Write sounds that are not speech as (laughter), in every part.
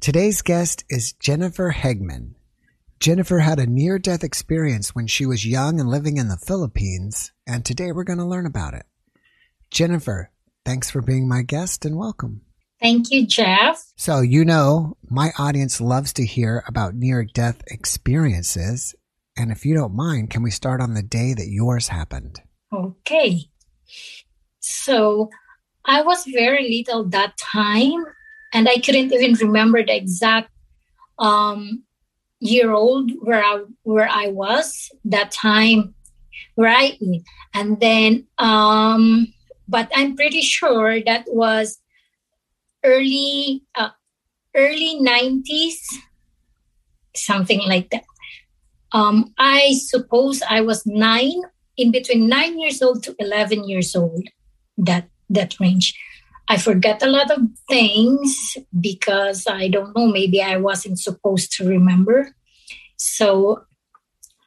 Today's guest is Jennifer Hegman. Jennifer had a near death experience when she was young and living in the Philippines, and today we're going to learn about it. Jennifer, thanks for being my guest and welcome. Thank you, Jeff. So, you know, my audience loves to hear about near death experiences. And if you don't mind, can we start on the day that yours happened? Okay. So, I was very little that time, and I couldn't even remember the exact um, year old where I where I was that time, right? And then, um, but I'm pretty sure that was early uh, early 90s something like that um, i suppose i was nine in between nine years old to 11 years old that that range i forget a lot of things because i don't know maybe i wasn't supposed to remember so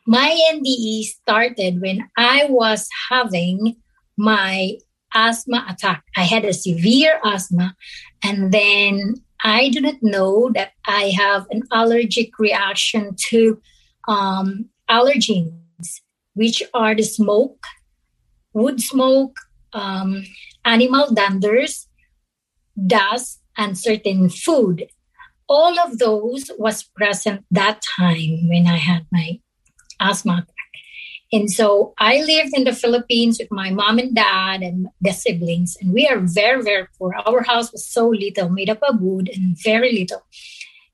my nde started when i was having my asthma attack. I had a severe asthma, and then I not know that I have an allergic reaction to um, allergens, which are the smoke, wood smoke, um, animal danders, dust, and certain food. All of those was present that time when I had my asthma and so I lived in the Philippines with my mom and dad and the siblings, and we are very, very poor. Our house was so little, made up of wood and very little.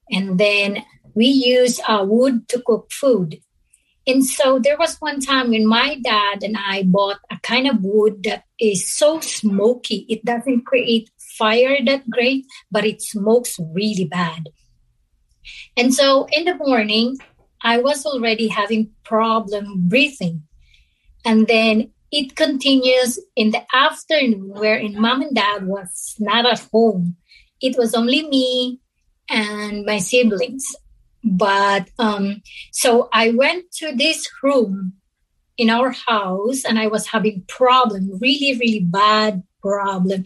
And then we used uh, wood to cook food. And so there was one time when my dad and I bought a kind of wood that is so smoky. It doesn't create fire that great, but it smokes really bad. And so in the morning, I was already having problem breathing. And then it continues in the afternoon wherein mom and dad was not at home. It was only me and my siblings. But um, so I went to this room in our house and I was having problem, really, really bad problem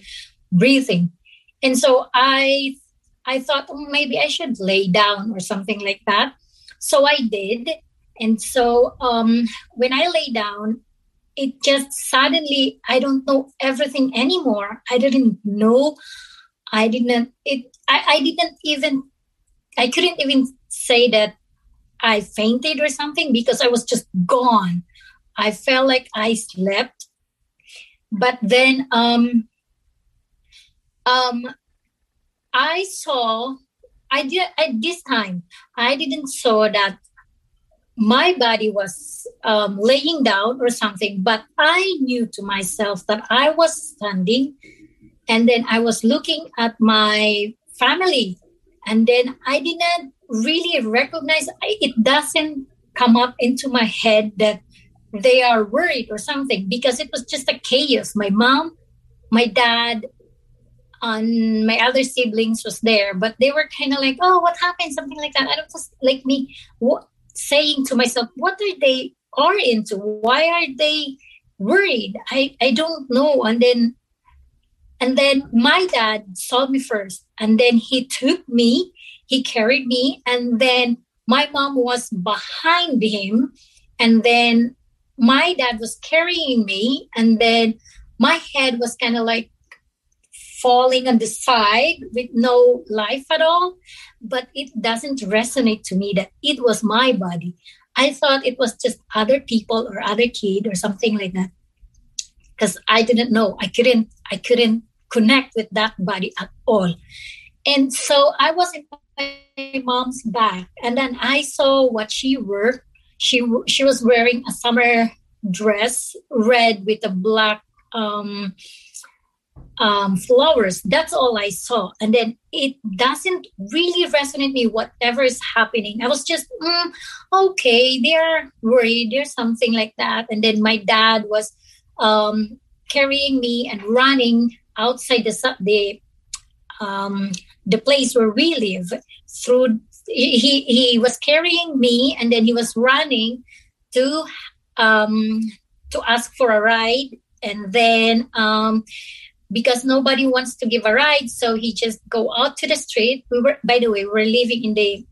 breathing. And so I I thought oh, maybe I should lay down or something like that. So I did. And so um, when I lay down, it just suddenly, I don't know everything anymore. I didn't know. I didn't, it, I, I didn't even, I couldn't even say that I fainted or something because I was just gone. I felt like I slept. But then um, um, I saw I did at this time I didn't saw that my body was um, laying down or something, but I knew to myself that I was standing, and then I was looking at my family, and then I didn't really recognize. It doesn't come up into my head that they are worried or something because it was just a chaos. My mom, my dad, on my other siblings was there, but they were kind of like, "Oh, what happened?" Something like that. I don't just like me what, saying to myself, "What are they are into? Why are they worried?" I I don't know. And then and then my dad saw me first, and then he took me. He carried me, and then my mom was behind him, and then my dad was carrying me, and then my head was kind of like falling on the side with no life at all. But it doesn't resonate to me that it was my body. I thought it was just other people or other kid or something like that. Because I didn't know. I couldn't I couldn't connect with that body at all. And so I was in my mom's back and then I saw what she wore. She she was wearing a summer dress, red with a black um um, flowers. That's all I saw. And then it doesn't really resonate me, whatever is happening. I was just, mm, okay, they're worried, there's something like that. And then my dad was um, carrying me and running outside the, the, um, the place where we live through. He, he was carrying me and then he was running to um, to ask for a ride and then um, because nobody wants to give a ride. So he just go out to the street. We were, by the way, we were living in the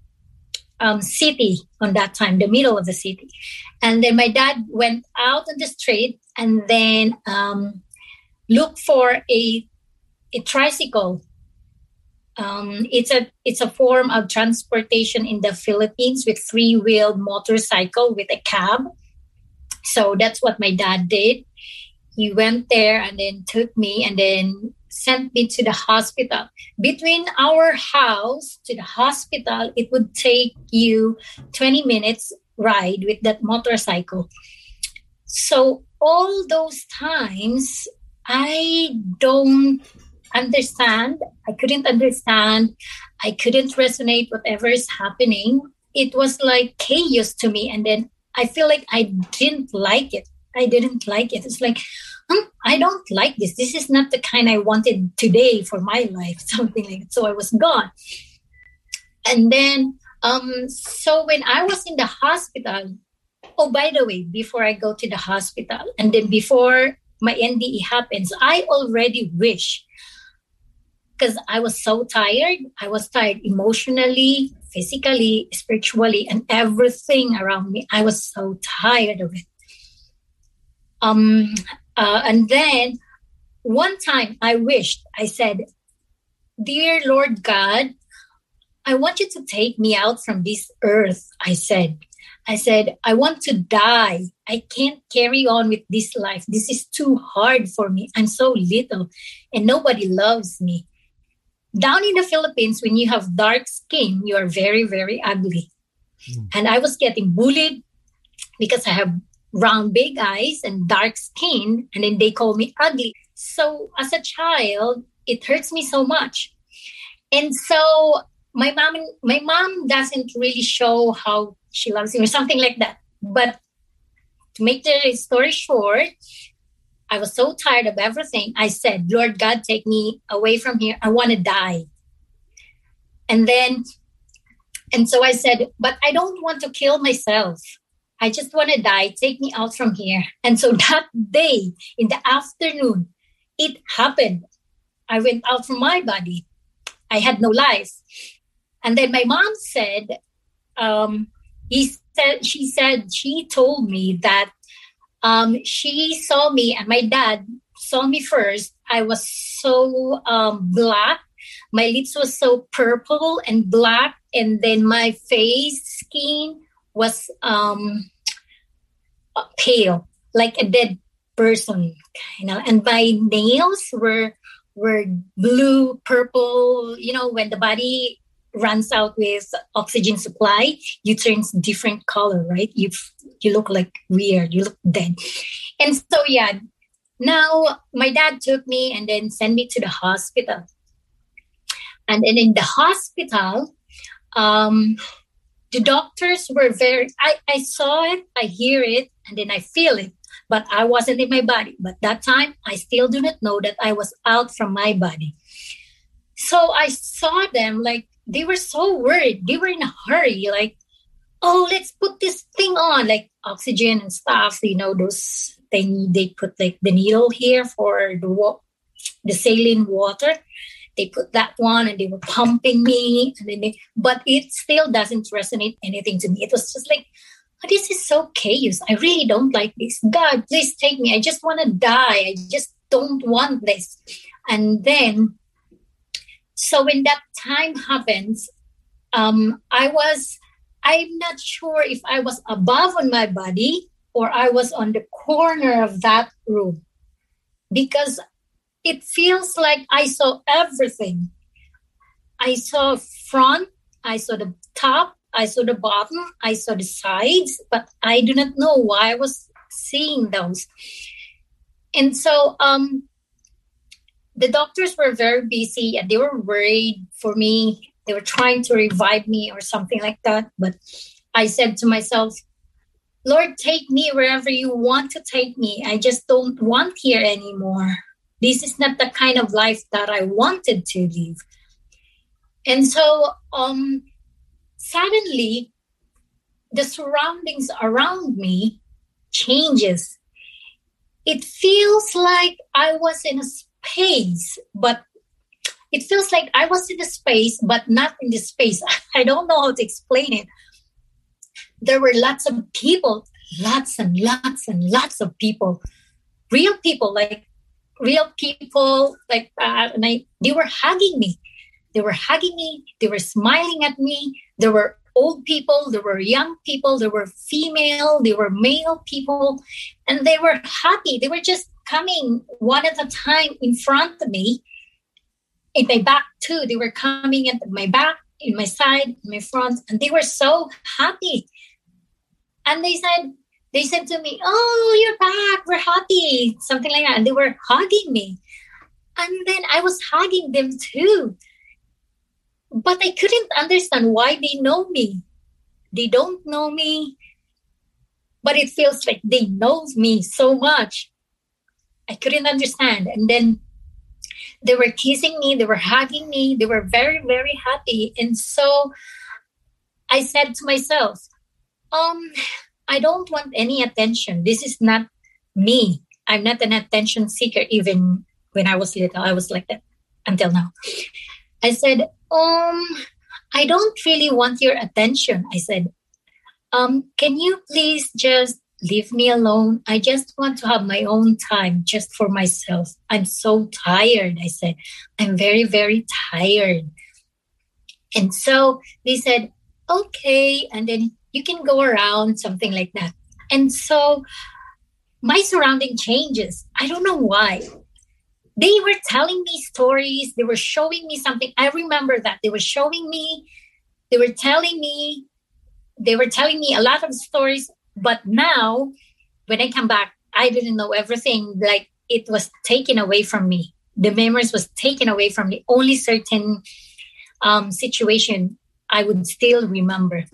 um, city on that time, the middle of the city. And then my dad went out on the street and then um, looked for a a tricycle. Um, it's a it's a form of transportation in the Philippines with three wheeled motorcycle with a cab. So that's what my dad did. He went there and then took me and then sent me to the hospital. Between our house to the hospital, it would take you 20 minutes ride with that motorcycle. So all those times, I don't understand. I couldn't understand. I couldn't resonate whatever is happening. It was like chaos to me. And then I feel like I didn't like it. I didn't like it. It's like, hmm, I don't like this. This is not the kind I wanted today for my life, (laughs) something like that. So I was gone. And then, um, so when I was in the hospital, oh, by the way, before I go to the hospital, and then before my NDE happens, I already wish because I was so tired. I was tired emotionally, physically, spiritually, and everything around me. I was so tired of it. Um, uh, and then one time I wished, I said, Dear Lord God, I want you to take me out from this earth. I said, I said, I want to die. I can't carry on with this life. This is too hard for me. I'm so little and nobody loves me. Down in the Philippines, when you have dark skin, you are very, very ugly. Mm. And I was getting bullied because I have round, big eyes and dark skin, and then they call me ugly. So as a child, it hurts me so much. And so my mom, my mom doesn't really show how she loves me or something like that. But to make the story short, I was so tired of everything. I said, Lord God, take me away from here. I want to die. And then, and so I said, but I don't want to kill myself. I just want to die. Take me out from here. And so (laughs) that day in the afternoon, it happened. I went out from my body. I had no life. And then my mom said, um, he said, she said, she told me that um, she saw me and my dad saw me first. I was so um, black. My lips was so purple and black. And then my face skin was um, pale, like a dead person, you know. And my nails were were blue, purple. You know, when the body runs out with oxygen supply, you turn different color, right? You you look like weird. You look dead. And so yeah, now my dad took me and then sent me to the hospital. And then in the hospital, um, the doctors were very I, I saw it i hear it and then i feel it but i wasn't in my body. But that time i still do not know that i was out from my body. So i saw them like they were so worried. They were in a hurry like oh let's put this thing on like oxygen and stuff you know those thing they put like the needle here for the the saline water they put that one and they were pumping me and then they, but it still doesn't resonate anything to me. It was just like oh, this is so chaos. I really don't like this. God please take me. I just want to die. I just don't want this. And then so when that time happens um i was i'm not sure if i was above on my body or i was on the corner of that room because it feels like I saw everything. I saw front, I saw the top, I saw the bottom, I saw the sides, but I do not know why I was seeing those. And so um, the doctors were very busy and they were worried for me. They were trying to revive me or something like that. But I said to myself, Lord, take me wherever you want to take me. I just don't want here anymore. This is not the kind of life that I wanted to live. And so um, suddenly the surroundings around me changes. It feels like I was in a space, but it feels like I was in the space, but not in the space. (laughs) I don't know how to explain it. There were lots of people, lots and lots and lots of people, real people, like real people, like uh, and I, they were hugging me. They were hugging me. They were smiling at me. There were old people, there were young people, there were female, there were male people, and they were happy. They were just coming one at a time in front of me in my back too. They were coming at my back, in my side, in my front, and they were so happy. And they said, they said to me, "Oh, you're back. We're happy." Something like that, and they were hugging me. And then I was hugging them too. But I couldn't understand why they know me. They don't know me, but it feels like they know me so much. I couldn't understand. And then they were kissing me, they were hugging me, they were very, very happy. And so I said to myself, um, I don't want any attention. This is not me. I'm not an attention seeker, even when I was little. I was like that until now. I said, um, I don't really want your attention. I said, um, can you please just leave me alone. I just want to have my own time just for myself. I'm so tired. I said, I'm very, very tired. And so they said, okay. And then you can go around, something like that. And so my surrounding changes. I don't know why. They were telling me stories. They were showing me something. I remember that. They were showing me, they were telling me, they were telling me a lot of stories but now, when I come back, I didn't know everything. Like it was taken away from me. The memories was taken away from me. Only certain um, situation I would still remember.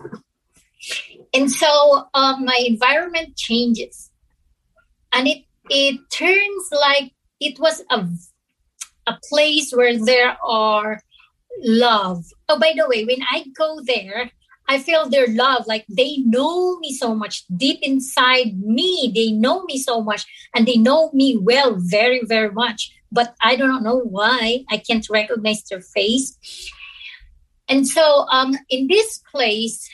And so um, my environment changes, and it it turns like it was a a place where there are love. Oh, by the way, when I go there, I feel their love. Like they know me so much deep inside me. They know me so much and they know me well, very, very much. But I do not know why I can't recognize their face. And so um, in this place,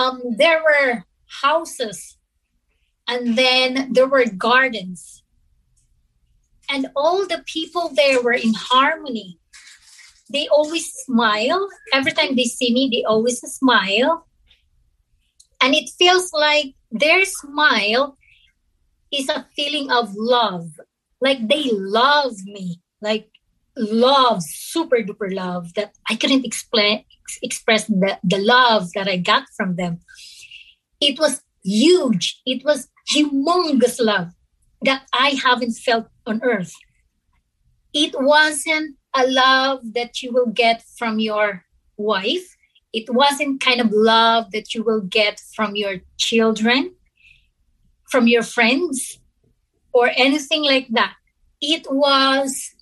um, there were houses and then there were gardens. And all the people there were in harmony they always smile. Every time they see me, they always smile. And it feels like their smile is a feeling of love. Like they love me, like love, super duper love that I couldn't explain, express the, the love that I got from them. It was huge. It was humongous love that I haven't felt on earth. It wasn't a love that you will get from your wife. It wasn't kind of love that you will get from your children, from your friends, or anything like that. It was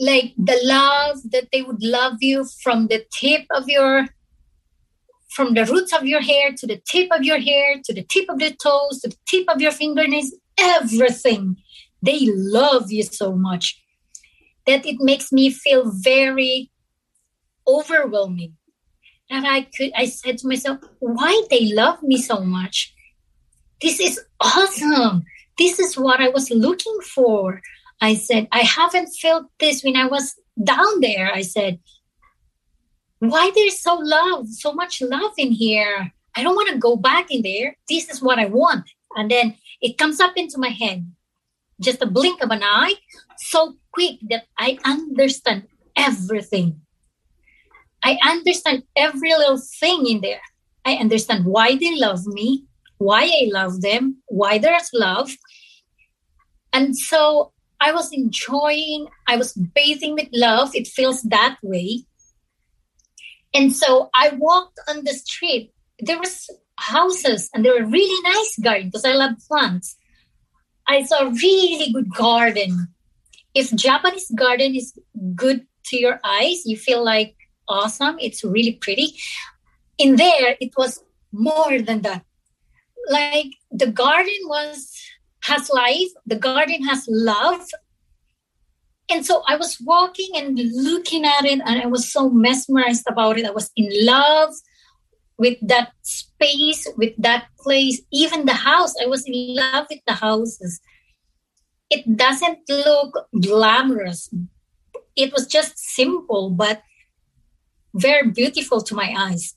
like the love that they would love you from the tip of your from the roots of your hair to the tip of your hair to the tip of the toes to the tip of your fingernails everything. They love you so much that it makes me feel very overwhelming. That i could i said to myself why they love me so much? This is awesome. This is what i was looking for i said i haven't felt this when i was down there i said why there's so love so much love in here i don't want to go back in there this is what i want and then it comes up into my head just a blink of an eye so quick that I understand everything. I understand every little thing in there. I understand why they love me, why I love them, why there's love. And so I was enjoying, I was bathing with love. It feels that way. And so I walked on the street. There was houses and they were really nice gardens because I love plants. I saw a really good garden if Japanese garden is good to your eyes, you feel like awesome, it's really pretty. In there, it was more than that. Like the garden was has life, the garden has love, and so I was walking and looking at it, and I was so mesmerized about it. I was in love with that space, with that place, even the house. I was in love with the houses. It doesn't look glamorous. It was just simple, but very beautiful to my eyes.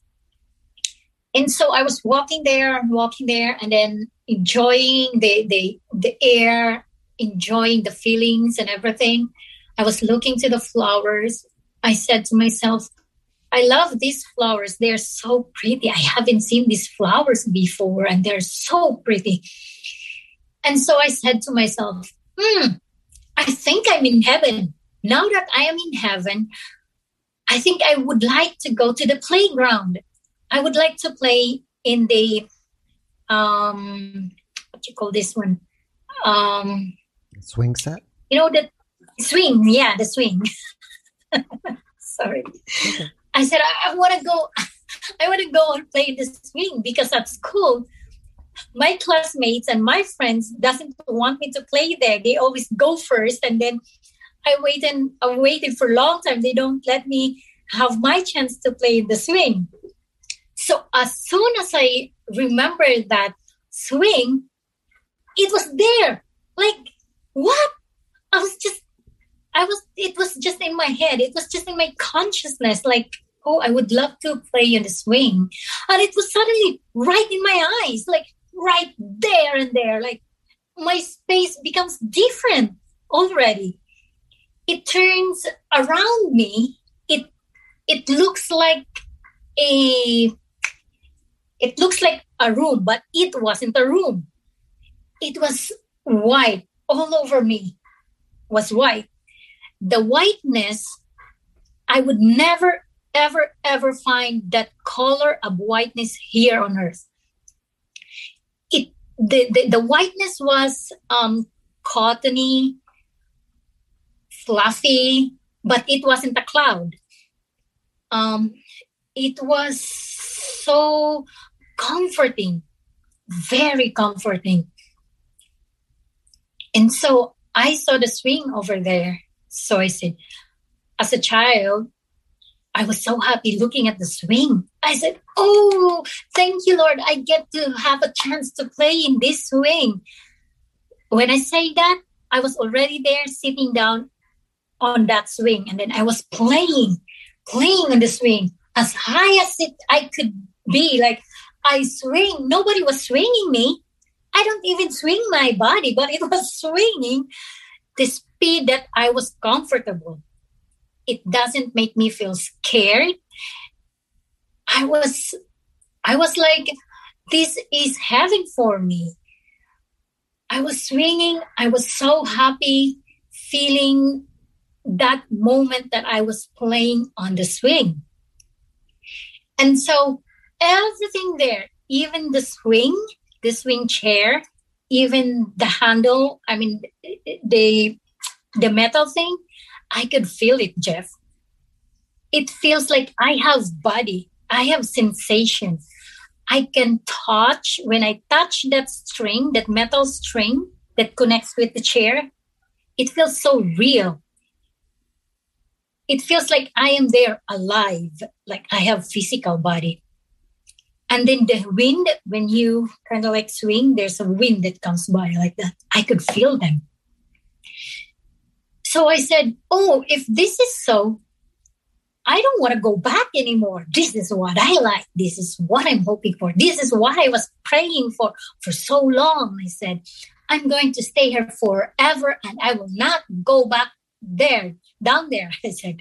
And so I was walking there, and walking there, and then enjoying the the the air enjoying the feelings and everything. I was looking to the flowers. I said to myself, I love these flowers. They're so pretty. I haven't seen these flowers before, and they're so pretty. And so I said to myself, hmm, I think I'm in heaven. Now that I am in heaven, I think I would like to go to the playground. I would like to play in the um what do you call this one? Um Swing set? You know, the swing. Yeah, the swing. (laughs) Sorry. Okay. I said, I, I want to go. (laughs) I want to go and play the swing because at school, my classmates and my friends doesn't want me to play there. They always go first, and then I wait and I waited for a long time. They don't let me have my chance to play the swing. So as soon as I remembered that swing, it was there. Like what? I was just, I was, it was just in my head. It was just in my consciousness. Like, oh, I would love to play in the swing. And it was suddenly right in my eyes, like right there and there. Like my space becomes different already. It turns around me. It, it looks like a, it looks like a room, but it wasn't a room. It was white all over me was white. The whiteness, I would never, ever, ever find that color of whiteness here on earth. It the, the, the whiteness was um cottony, fluffy, but it wasn't a cloud. Um, it was so comforting, very comforting. And so I saw the swing over there. So I said, as a child, I was so happy looking at the swing. I said, Oh, thank you, Lord. I get to have a chance to play in this swing. When I say that, I was already there sitting down on that swing. And then I was playing, playing on the swing as high as it I could be. Like I swing. Nobody was swinging me. I don't even swing my body, but it was (laughs) swinging the speed that I was comfortable. It doesn't make me feel scared. I was, I was like, this is heaven for me. I was swinging. I was so happy feeling that moment that I was playing on the swing. And so everything there, even the swing, the swing chair, even the handle, I mean, the the metal thing, I could feel it, Jeff. It feels like I have body. I have sensation. I can touch when I touch that string, that metal string that connects with the chair. It feels so real. It feels like I am there alive, like I have physical body and then the wind when you kind of like swing there's a wind that comes by like that. I could feel them. So i said oh if this is so i don't want to go back anymore. This is what i like. This is what i'm hoping for. This is what i was praying for for so long i said. I'm going to stay here forever and i will not go back there down there (laughs) i said.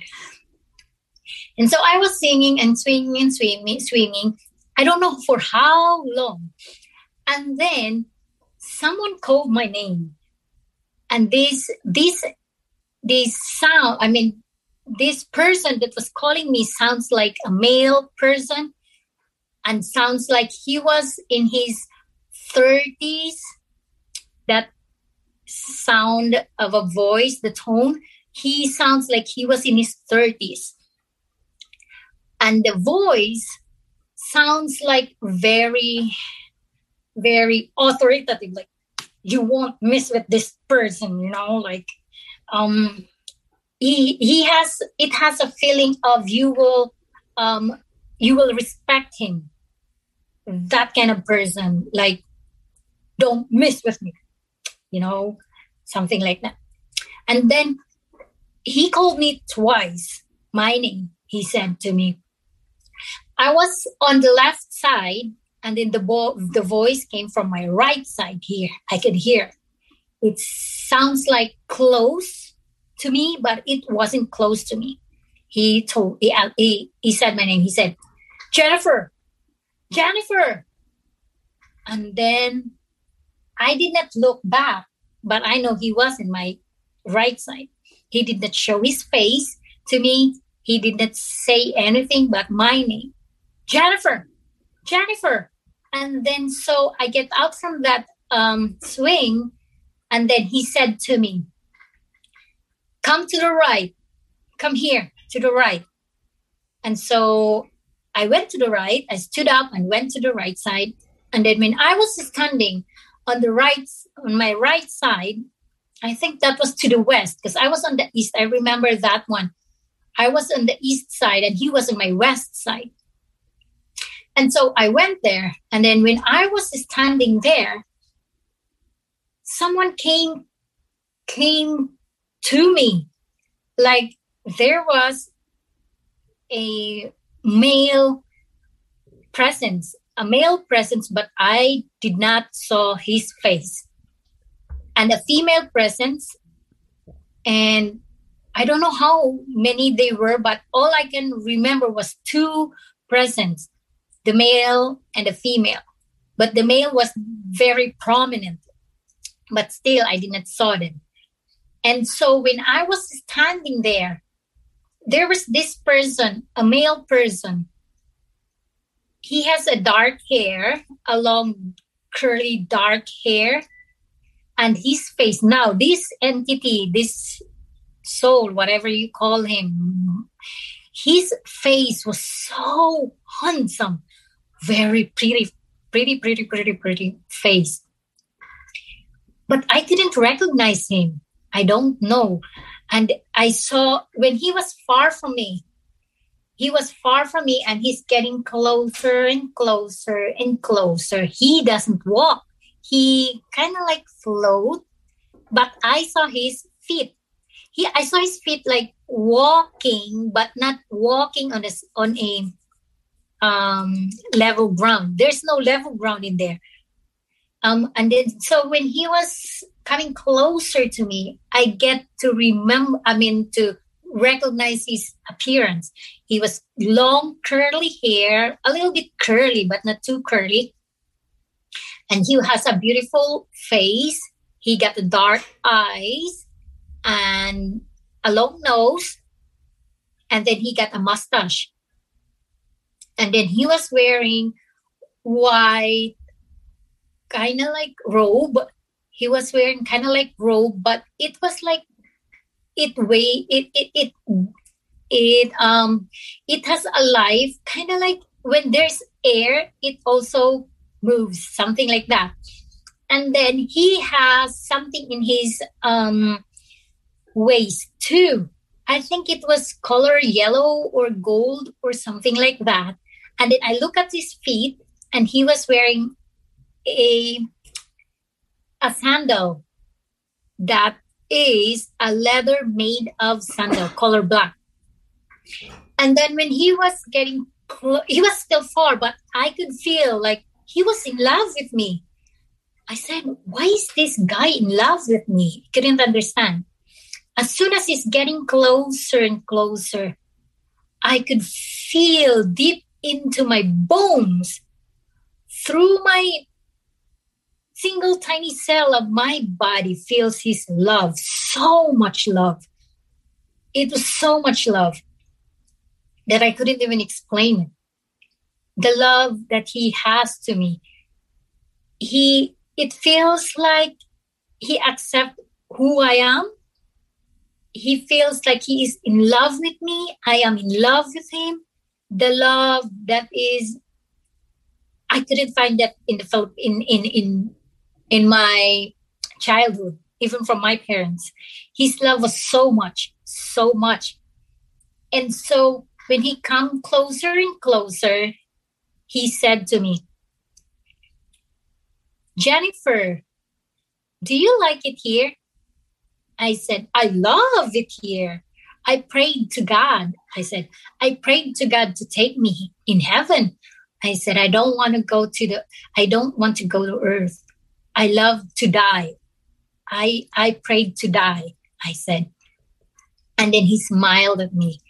And so i was singing and swinging and swinging swinging I don't know for how long. And then someone called my name. And this this this sound, I mean, this person that was calling me sounds like a male person and sounds like he was in his 30s. That sound of a voice, the tone, he sounds like he was in his 30s. And the voice sounds like very, very authoritative. Like you won't mess with this person, you know, like um he he has it has a feeling of you will um you will respect him that kind of person like don't mess with me you know something like that and then he called me twice my name he said to me i was on the left side and then the bo- the voice came from my right side here. I could hear. It sounds like close to me but it wasn't close to me. He told he, uh, he, he said my name. He said jennifer jennifer. And then i did not look back but i know he was in my right side. He did not show his face to me. He did not say anything but my name jennifer jennifer and then so I get out from that um, swing, and then he said to me, Come to the right, come here to the right. And so I went to the right, I stood up and went to the right side. And then when I was standing on the right, on my right side, I think that was to the west because I was on the east. I remember that one. I was on the east side and he was on my west side. And so I went there. And then when I was standing there, someone came came to me like there was a male presence a male presence but i did not saw his face and a female presence and i don't know how many they were but all i can remember was two presents the male and the female. But the male was very prominent, but still I did not saw them. And so when I was standing there, there was this person, a male person. He has a dark hair, a long curly dark hair, and his face. Now, this entity, this soul, whatever you call him, his face was so handsome very pretty, pretty, pretty, pretty, pretty face. But I didn't recognize him. I don't know. And I saw when he was far from me, he was far from me and he's getting closer and closer and closer. He doesn't walk. He kind of like float, but I saw his feet. He I saw his feet like walking, but not walking on a on a um, level ground. There's no level ground in there. Um, and then, so when he was coming closer to me, I get to remember, I mean, to recognize his appearance. He was long, curly hair, a little bit curly, but not too curly. And he has a beautiful face. He got the dark eyes and a long nose. And then he got a mustache and then he was wearing white kind of like robe. He was wearing kind of like robe but it was like it way it it it it um it has a life kind of like when there's air it also moves something like that. And then he has something in his um waist too. I think it was color yellow or gold or something like that and then I look at his feet, and he was wearing a a sandal that is a leather made of sandal, color black. And then when he was getting, he was still far, but I could feel like he was in love with me. I said, "Why is this guy in love with me?" Couldn't understand. As soon as he's getting closer and closer, I could feel deep into my bones through my single tiny cell of my body feels his love so much love. It was so much love that i couldn't even explain it. The love that he has to me he it feels like he accepts who i am. He feels like he is in love with me. I am in love with him the love that is I couldn't find that in the in in in in my childhood, even from my parents. His love was so much, so much. And so when he come closer and closer, he said to me, Jennifer, do you like it here? I said, I love it here. I prayed to God. I said, I prayed to God to take me in heaven. I said, I don't want to go to the, I don't want to go to earth. I love to die. I, I prayed to die. I said, and then he smiled at me.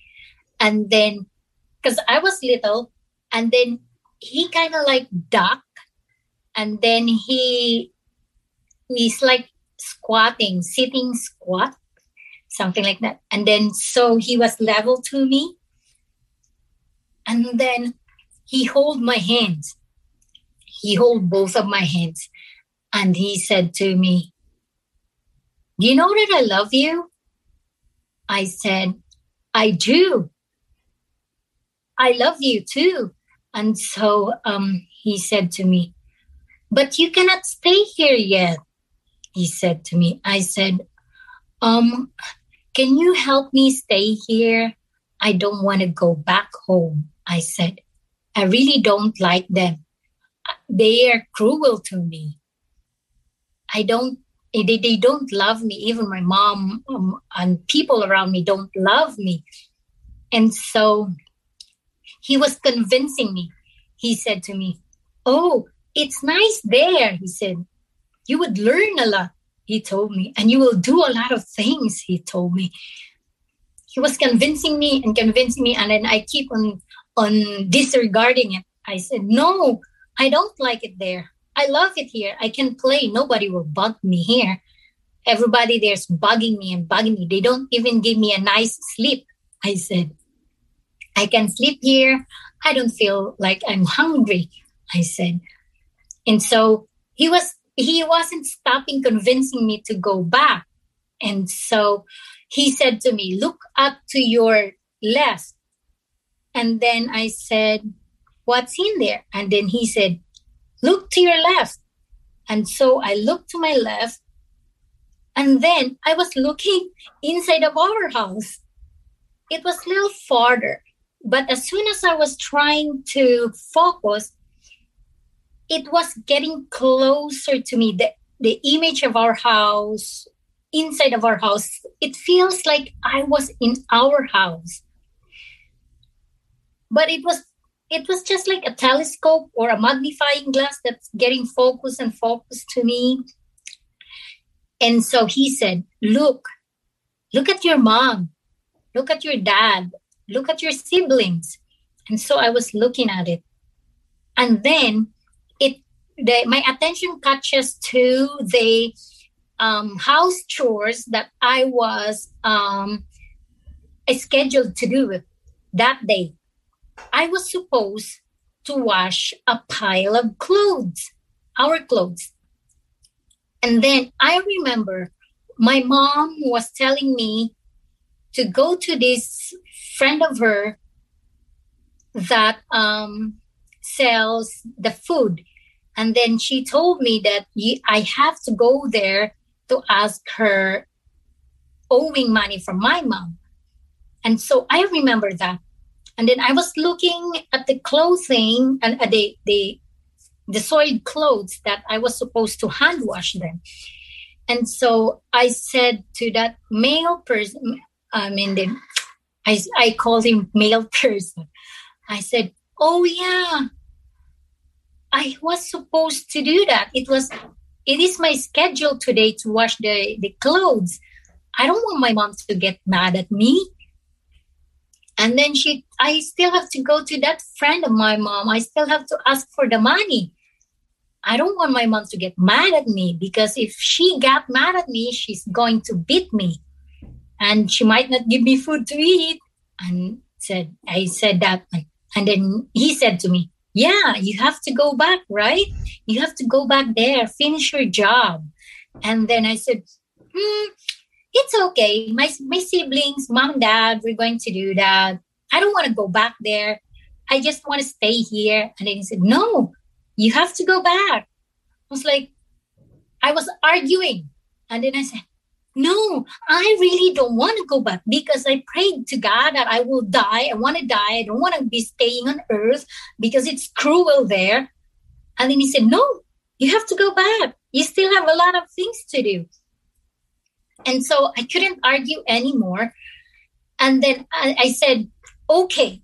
And then, because I was little, and then he kind of like ducked, and then he, he's like squatting, sitting squat, something like that. And then so he was level to me. And then he hold my hands. He hold both of my hands. And he said to me, Do you know that I love you? I said, I do. I love you too. And so um, he said to me, But you cannot stay here yet he said to me. I said, um, can you help me stay here? I don't want to go back home. I said, I really don't like them. They are cruel to me. I don't, they, they don't love me. Even my mom um, and people around me don't love me. And so he was convincing me. He said to me, Oh, it's nice there. He said, you would learn a lot, he told me, and you will do a lot of things, he told me. He was convincing me and convincing me, and then I keep on on disregarding it. I said, No, I don't like it there. I love it here. I can play. Nobody will bug me here. Everybody there's bugging me and bugging me. They don't even give me a nice sleep. I said, I can sleep here. I don't feel like I'm hungry. I said. And so he was he wasn't stopping convincing me to go back. And so he said to me, Look up to your left. And then I said, What's in there? And then he said, Look to your left. And so I looked to my left. And then I was looking inside of our house. It was a little farther. But as soon as I was trying to focus, it was getting closer to me. The, the image of our house, inside of our house, it feels like I was in our house. But it was it was just like a telescope or a magnifying glass that's getting focus and focus to me. And so he said, Look, look at your mom, look at your dad, look at your siblings. And so I was looking at it. And then the, my attention catches to the um, house chores that I was um, scheduled to do that day. I was supposed to wash a pile of clothes, our clothes. And then I remember my mom was telling me to go to this friend of her that um, sells the food and then she told me that I have to go there to ask her owing money from my mom. And so I remember that. And then I was looking at the clothing and uh, the, the, the soiled clothes that I was supposed to hand wash them. And so I said to that male person, I mean, the, I, I called him male (laughs) person. I said, Oh, yeah, I was supposed to do that. It was it is my schedule today to wash the, the clothes. I don't want my mom to get mad at me. And then she I still have to go to that friend of my mom. I still have to ask for the money. I don't want my mom to get mad at me because if she got mad at me, she's going to beat me. And she might not give me food to eat. And said I said that and then he said to me, yeah, you have to go back, right? You have to go back there, finish your job. And then I said, hmm, it's okay. My, my siblings, mom dad, we're going to do that. I don't want to go back there. I just want to stay here. And then he said, no, you have to go back. I was like, I was arguing. And then I said, no, I really don't want to go back because I prayed to God that I will die. I want to die. I don't want to be staying on earth because it's cruel there. And then he said, no, you have to go back. You still have a lot of things to do. And so I couldn't argue anymore. And then I, I said, okay,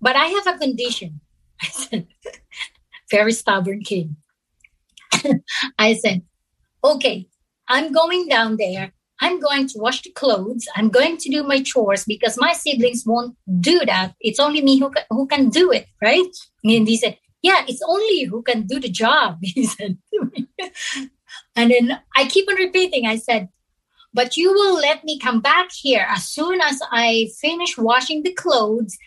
but I have a condition. (laughs) I said, very stubborn kid. (laughs) I said, okay, I'm going down there. I'm going to wash the clothes. I'm going to do my chores because my siblings won't do that. It's only me who can, who can do it, right? And he said, Yeah, it's only who can do the job. (laughs) He said. And then I keep on repeating, I said, But you will let me come back here as soon as I finish washing the clothes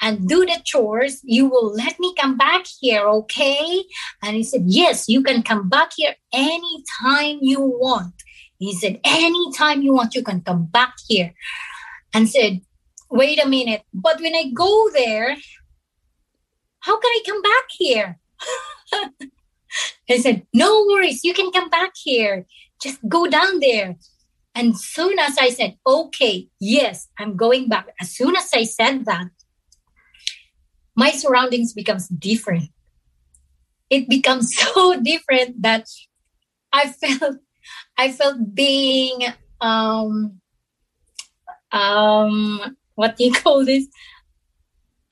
and do the chores, you will let me come back here, okay? And he said, Yes, you can come back here anytime you want. He said, Anytime you want, you can come back here. And said, Wait a minute, but when I go there, how can I come back here? (laughs) I said, No worries, you can come back here. Just go down there. And soon as I said, Okay, yes, I'm going back, as soon as I said that, my surroundings becomes different. It becomes (laughs) so different that i felt i felt being um um what do you (laughs) call this?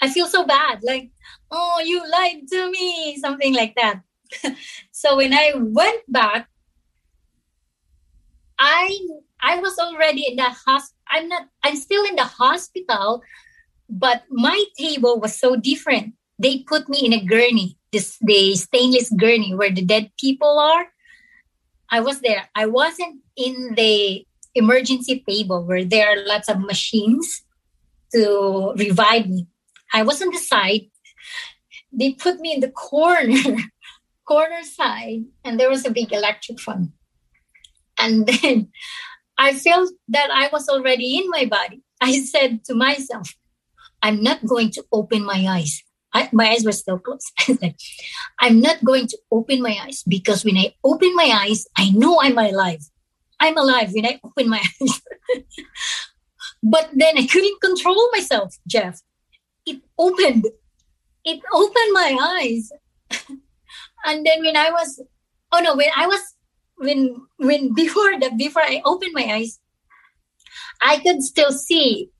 I feel so bad like oh you lied to me something like that. (laughs) So when i went back i i was already in the hospital i'm not i'm still in the hospital but my table was so different. They put me in a gurney, this the stainless gurney where the dead people are. I was there. I wasn't in the emergency table where there are lots of machines to revive me. I was on the side. They put me in the corner, (laughs) corner side, and there was a big electric fan. And then (laughs) I felt that I was already in my body. I said to myself, I'm not going to open my eyes. I, my eyes were still closed. (laughs) I'm not going to open my eyes because when I open my eyes, I know I'm alive. I'm alive when I open my (laughs) eyes. but then I couldn't control myself, Jeff. It opened. It opened my eyes. (laughs) and then when I was, oh no, when I was, when, when before that, before I opened my eyes, I could still see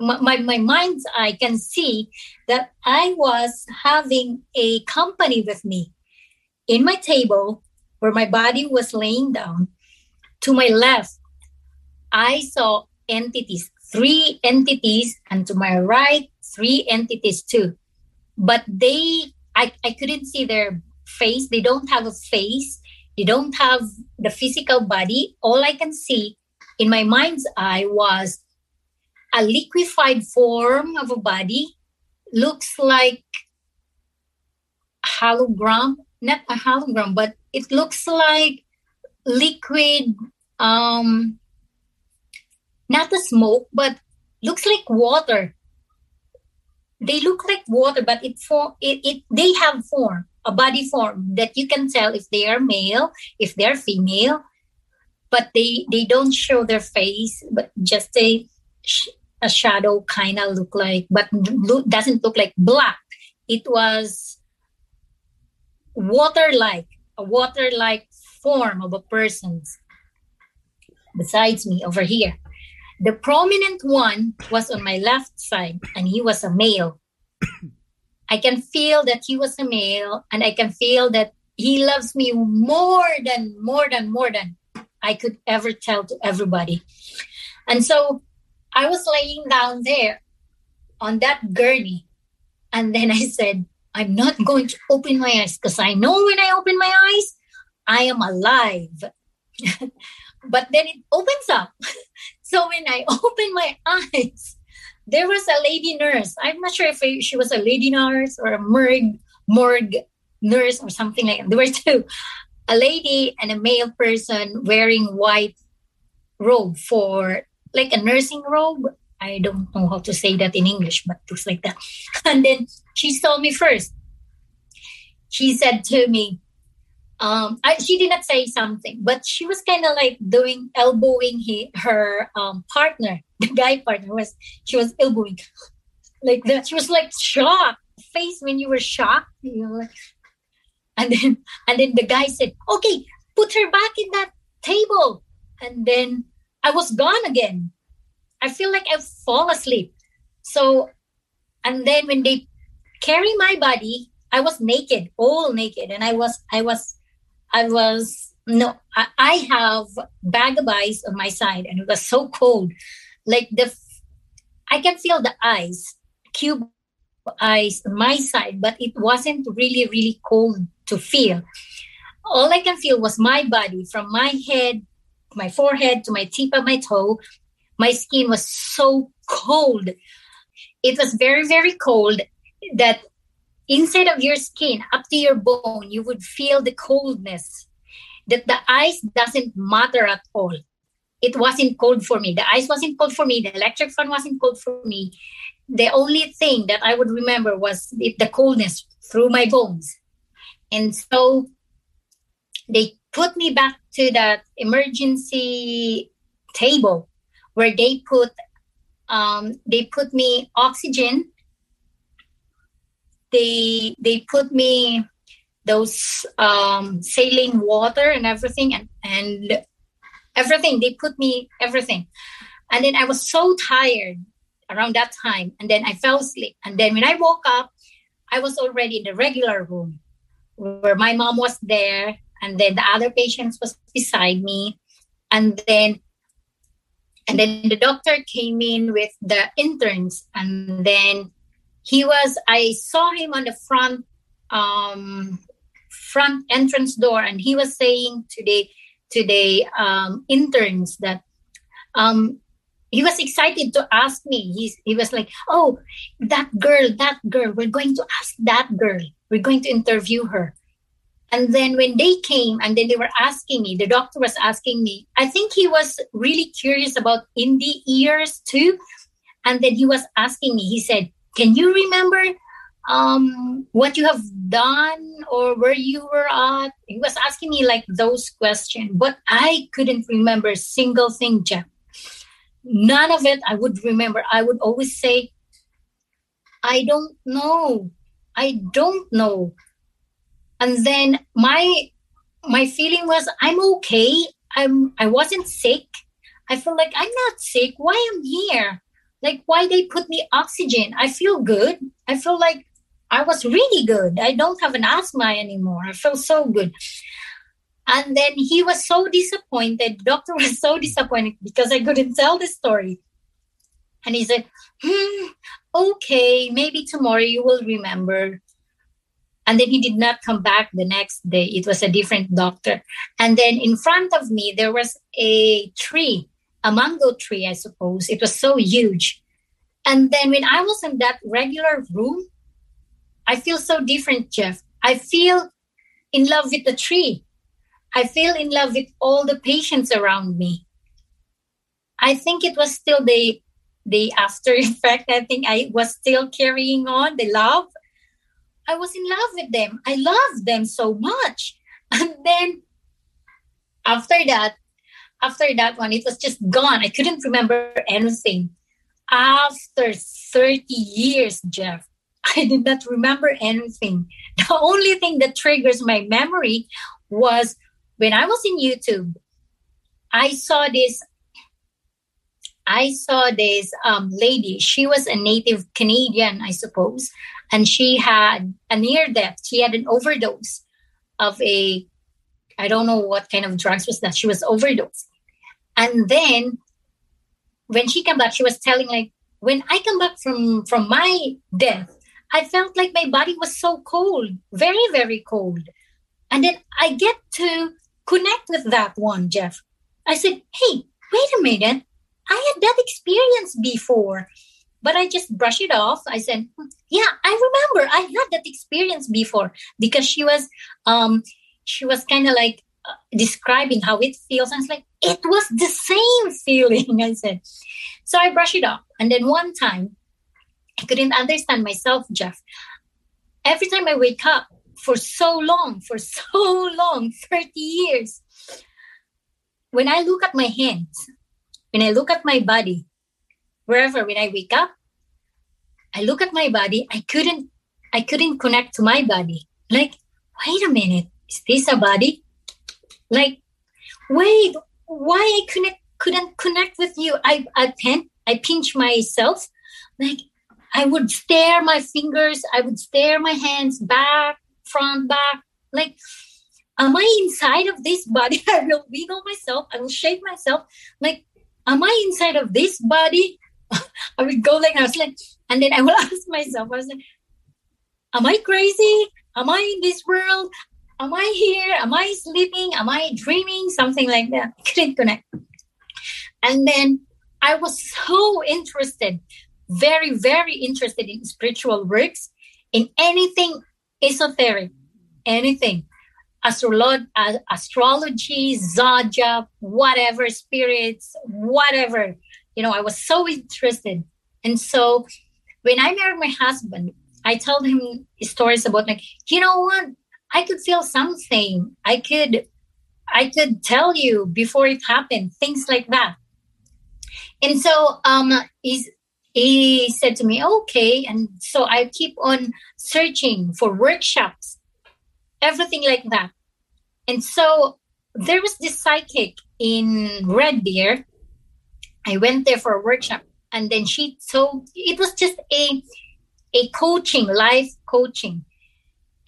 my, my mind's eye can see that I was having a company with me in my table where my body was laying down. To my left, I saw entities, three entities, and to my right, three entities too. But they, I, I couldn't see their face. They don't have a face. They don't have the physical body. All I can see in my mind's eye was a liquefied form of a body looks like hologram not a hologram but it looks like liquid um not a smoke but looks like water. They look like water but it for it, it they have form a body form that you can tell if they are male if they're female but they they don't show their face but just a a shadow kind of look like, but doesn't look like black. It was water-like, a water-like form of a person's besides me over here. The prominent one was on my left side, and he was a male. I can feel that he was a male, and I can feel that he loves me more than, more than, more than I could ever tell to everybody. And so I was laying down there on that gurney. And then I said, I'm not going to open my eyes because I know when I open my eyes, I am alive. (laughs) but then it opens up. (laughs) so when I (laughs) open my eyes, there was a lady nurse. I'm not sure if she was a lady nurse or a morgue, morgue nurse or something like that. There were two a lady and a male person wearing white robe for like a nursing robe. I don't know how to say that in English, but looks like that. (laughs) And then she saw me first. She said to me, um, I, she did not say something, but she was kind of like doing elbowing he, her um, partner, (laughs) the guy partner was she was elbowing (laughs) like that. She was like shocked face when you were shocked, you know. Like, and then and then the guy said, "Okay, put her back in that table." And then I was gone again. I feel like I fall asleep. So, and then when they carry my body, I was naked, all naked, and I was I was I was no, I, I have bag of ice on my side, and it was so cold. Like the, I can feel the ice, cube ice on my side, but it wasn't really, really cold to feel. All I can feel was my body from my head, my forehead to my tip of my toe. My skin was so cold. It was very, very cold that inside of your skin up to your bone you would feel the coldness. That the ice doesn't matter at all. It wasn't cold for me. The ice wasn't cold for me. The electric fan wasn't cold for me. The only thing that i would remember was the coldness through my bones. And so they put me back to that emergency table where they put um, they put me oxygen. They they put me those um, saline water and everything and and everything. They put me everything. And then i was so tired around that time. And then i fell asleep. And then when i woke up i was already in the regular room where my mom was there and then the other patients was beside me. And then and then the doctor came in with the interns. And then he was i saw him on the front um front entrance door. And he was saying to the to the um, interns that um he was excited to ask me. He's, he was like oh that girl that girl we're going to ask that girl. We're going to interview her and then when they came and then they were asking me the doctor was asking me i think he was really curious about NDEs too and then he was asking me he said can you remember um, what you have done or where you were at? He was asking me like those questions, but I couldn't remember a single thing, Jeff. None of it I would remember. I would always say, I don't know. I don't know. And then my my feeling was I'm okay. I'm I wasn't sick. I feel like I'm not sick. Why i'm here? like why they put me oxygen i feel good i feel like i was really good i don't have an asthma anymore i feel so good and then he was so disappointed doctor was so disappointed because i couldn't tell the story and he said hmm, okay maybe tomorrow you will remember and then he did not come back the next day it was a different doctor and then in front of me there was a tree a mango tree, I suppose. It was so huge. And then when I was in that regular room, I feel so different, Jeff. I feel in love with the tree. I feel in love with all the patients around me. I think it was still the the after (laughs) effect. I think I was still carrying on the love. I was in love with them. I loved them so much. And then after that, after that one, it was just gone. I couldn't remember anything. After 30 years, Jeff, (laughs) I did not remember anything. The only thing that triggers my memory was when I was in YouTube, I saw this. I saw this um, lady. She was a native Canadian, I suppose, and she had a near death. She had an overdose of a I don't know what kind of drugs was that. She was overdosed. And then when she came back, she was telling like, when I come back from from my death, I felt like my body was so cold, very, very cold. And then I get to connect with that one, Jeff. I said, hey, wait a minute. I had that experience before, but I just brushed it off. I said, yeah, I remember I had that experience before because she was, um, she was kind of like uh, describing how it feels. And it's like, it was the same feeling. (laughs) I said. So I brushed it off. And then one time, I couldn't understand myself, Jeff. Every time I wake up for so long, (laughs) for so long, 30 years. When I look at my hands, when I look at my body, wherever, when I wake up, I look at my body, I couldn't, I couldn't connect to my body. Like, wait a minute, is this a body? Like, wait, why I couldn't couldn't connect with you? I I pen, I pinch myself, like I would stare my fingers, I would stare my hands back, front, back, like am I inside of this body? (laughs) I will wiggle myself, I will shake myself, like, am I inside of this body? (laughs) I would go like I was like, and then I will (laughs) ask myself, I was like, am I crazy? Am I in this world? Am I here? Am I sleeping? Am I dreaming? Something like that. Couldn't connect. And then I was so interested, very, very interested in spiritual works, in anything esoteric, anything. Astrolog- astrology, zodiac, whatever, spirits, whatever. You know, I was so interested. And so when I married my husband, I told him stories about like, you know what? I could feel something. I could I could tell you before it happened, things like that. And so um he's he said to me, okay. And so I keep on searching for workshops, everything like that. And so there was this psychic in Red Deer. I went there for a workshop and then she so it was just a a coaching, life coaching.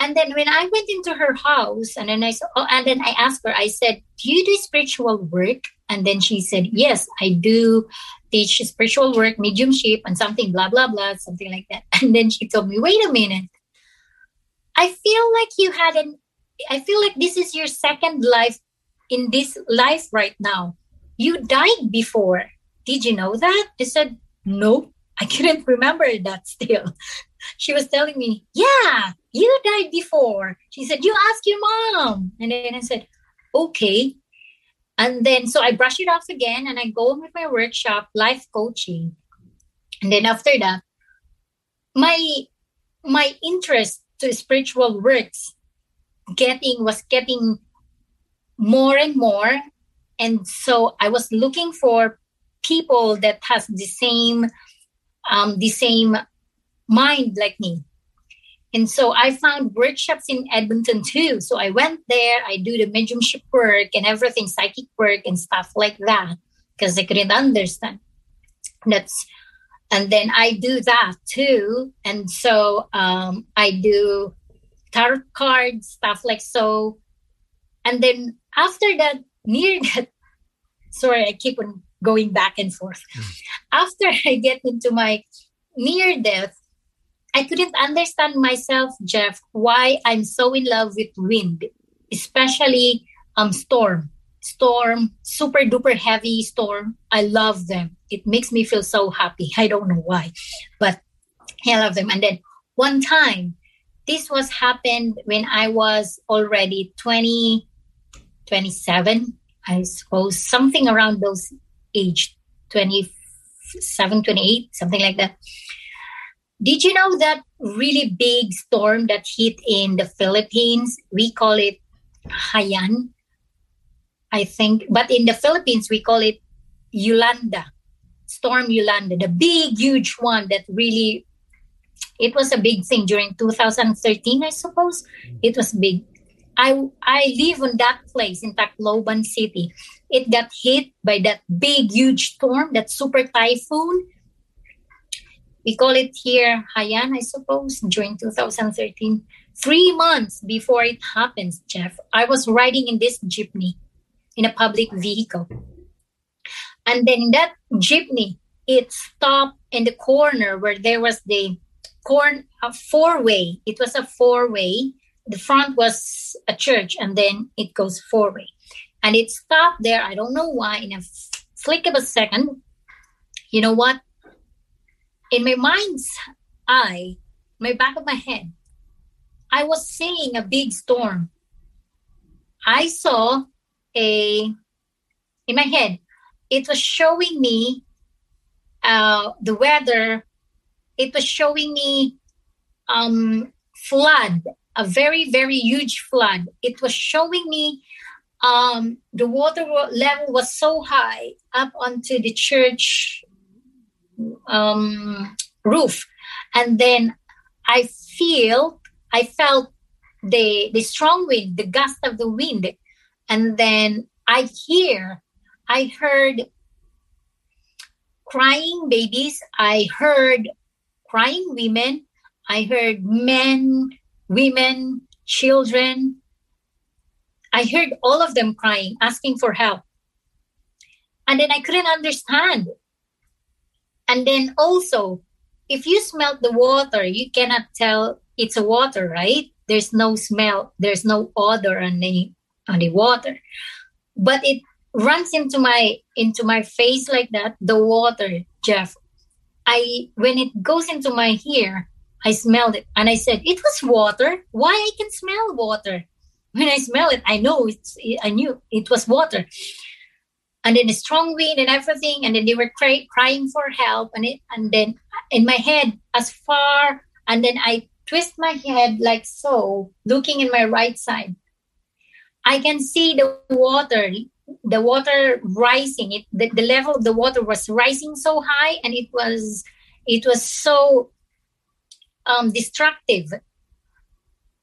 And then when I went into her house, and then I saw, oh, and then I asked her, I said, "Do you do spiritual work?" And then she said, "Yes, I do teach spiritual work, mediumship, and something blah blah blah, something like that." (laughs) And then she told me, "Wait a minute, I feel like you had an, I feel like this is your second life in this life right now. You died before. Did you know that?" I said, "No." I couldn't remember that still. (laughs) She was telling me, Yeah, you died before. She said, You ask your mom. And then I said, Okay. And then so I brush it off again and I go with my workshop, life coaching. And then after that, my my interest to spiritual works getting was getting more and more. And so I was looking for people that has the same um, the same mind like me. And so I found workshops in Edmonton too. So I went there, I do the mediumship work and everything, psychic work and stuff like that, because I couldn't understand. That's and then I do that too. And so um, I do tarot cards, stuff like so. And then after that, near (laughs) that, sorry, I keep on going back and forth. Mm. After (laughs) I get into my near death, I couldn't understand myself, Jeff, why I'm so in love with wind, especially um storm. Storm, super duper heavy storm. I love them. It makes me feel so happy. (laughs) I don't know why, but I love them. And then one time, this was happened when I was already 20, 27, I suppose, something around those age 27, 28, something like that. Did you know that really big storm that hit in the Philippines? We call it Haiyan, I think. But in the Philippines, we call it Yolanda, Storm Yolanda, the big, huge one that really, it was a big thing during 2013, I suppose. Mm. It was big. I, I live in that place in Tacloban City. It got hit by that big, huge storm, that super typhoon we call it here Haiyan, I suppose, during 2013. Three months before it happens, Jeff, I was riding in this jeepney in a public vehicle. And then that jeepney, it stopped in the corner where there was the corn a four way. It was a four way. The front was a church, and then it goes four way. And it stopped there. I don't know why. In a flick of a second, you know what? in my mind's eye, my back of my head, I was seeing a big storm. I saw a, in my head, it was showing me uh, the weather. It was showing me um, flood a very very huge flood. It was showing me um, the water level was so high up onto the church um, roof. And then i feel i felt the the strong wind the gust of the wind. And then i hear i heard crying babies. I heard crying women. I heard men women children. I heard all of them crying asking for help. And then i couldn't understand. And then also if you smell the water you cannot tell it's a water right? There's no smell there's no odor on the on the water. But it runs into my into my face like that the water jeff i when it goes into my ear i smelled it. And i said it was water? Why i can smell water? (laughs) When i smell it i know it's i knew it was water. And then a strong wind and everything and then they were cry- crying for help and it and then in my head as far and then i twist my head like so, looking in my right side, I can see the water, the water rising. It the, the level of the water was rising so high, and it was it was so um, destructive.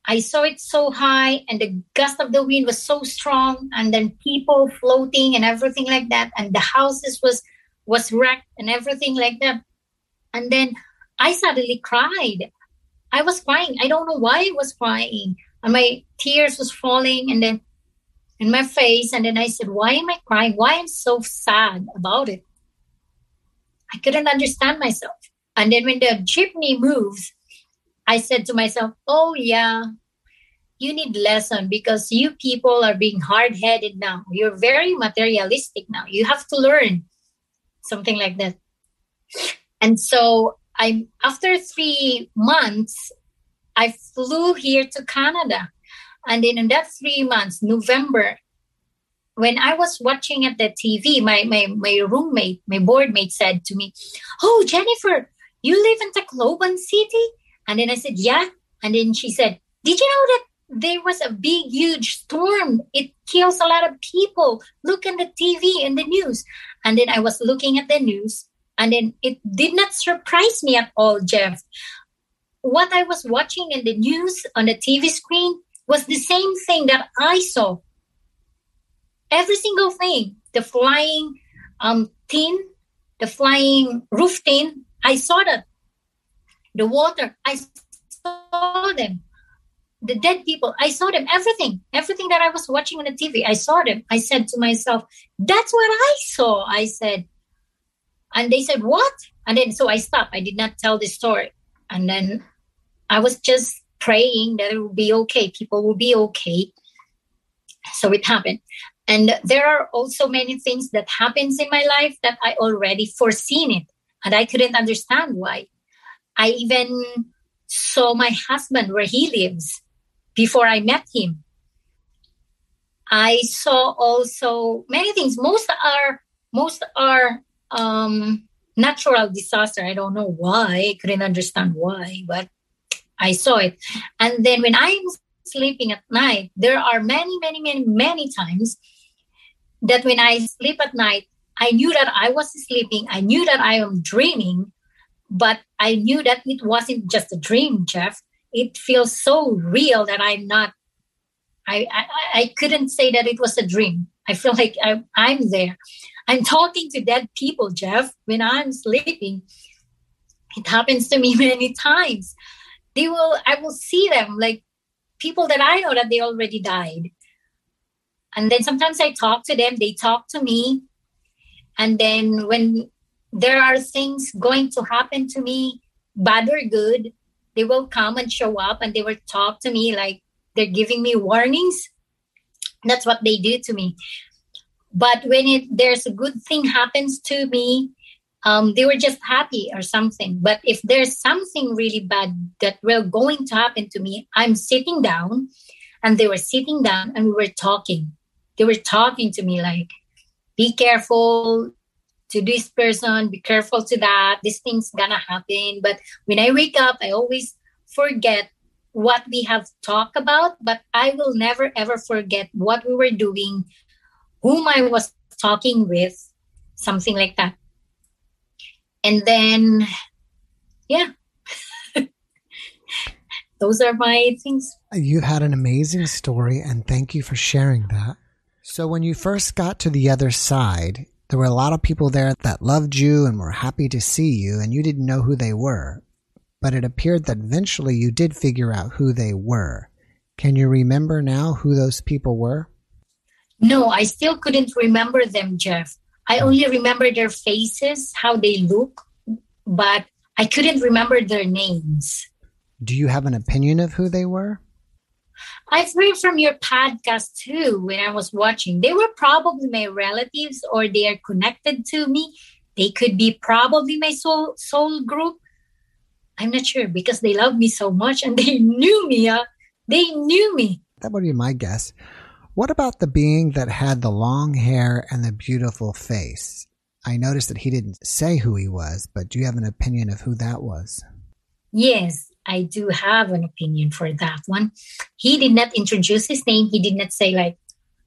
I saw it so high, and the gust of the wind was so strong, and then people floating and everything like that, and the houses was was wrecked and everything like that. And then I suddenly cried. I was crying. I don't know why I was crying. And my tears was falling and then in my face. And then I said, Why am I crying? Why am I so sad about it? I couldn't understand myself. And then when the jeepney moves, I said to myself, Oh yeah, you need lesson because you people are being hard-headed now. You're very materialistic now. You have to learn. Something like that. And so I after three months, I flew here to Canada. And then in that three months, November, when I was watching at the TV, my, my, my roommate, my board mate said to me, Oh, Jennifer, you live in Tacloban City? And then I said, Yeah. And then she said, Did you know that there was a big, huge storm? It kills a lot of people. Look in the TV and the news. And then I was looking at the news and then it did not surprise me at all, Jeff. What I was watching in the news on the TV screen was the same thing that I saw. Every single thing, the flying um, tin, the flying roof tin, I saw that. The water, I saw them. The dead people, I saw them. Everything, everything that I was watching on the TV, I saw them. I said to myself, that's what I saw. I said, and they said, What? And then so I stopped. I did not tell the story. And then I was just praying that it will be okay. People will be okay. So it happened. And there are also many things that happens in my life that I already foreseen it. And I couldn't understand why. I even saw my husband where he lives before I met him. I saw also many things. Most are most are um, natural disaster. I don't know why. I couldn't understand why, but I saw it. And then when I'm sleeping at night, there are many, many, many, many times that when I sleep at night, I knew that I was sleeping. I knew that I am dreaming, but I knew that it wasn't just a dream, Jeff. It feels so real that I'm not. I I, I couldn't say that it was a dream. I feel like I, I'm there. I'm talking to dead people, Jeff, when I'm sleeping. It happens to me (laughs) many times. They will, I will see them like people that I know that they already died. And then sometimes I talk to them, they talk to me. And then when there are things going to happen to me, bad or good, they will come and show up and they will talk to me like they're giving me warnings. That's what they do to me but when it there's a good thing happens to me um, they were just happy or something. But if there's something really bad that will going to happen to me i'm sitting down and they were sitting down and we were talking. They were talking to me like be careful to this person be careful to that this thing's gonna happen. But when i wake up i always forget what we have talked about, but I will never ever forget what we were doing, whom I was talking with, something like that. And then, yeah, (laughs) those are my things. You had an amazing story, and thank you for sharing that. So, when you first got to the other side, there were a lot of people there that loved you and were happy to see you, and you didn't know who they were. But it appeared that eventually you did figure out who they were. Can you remember now who those people were? No, I still couldn't remember them, Jeff. I only remember their faces, how they look, but I couldn't remember their names. Do you have an opinion of who they were? I've heard from your podcast too when I was watching. They were probably my relatives or they are connected to me. They could be probably my soul soul group. I'm not sure because they love me so much and (laughs) they knew me. Uh, they knew me. That would be my guess. What about the being that had the long hair and the beautiful face? I noticed that he didn't say who he was, but do you have an opinion of who that was? Yes, I do have an opinion for that one. He did not introduce his name. He did not say, like,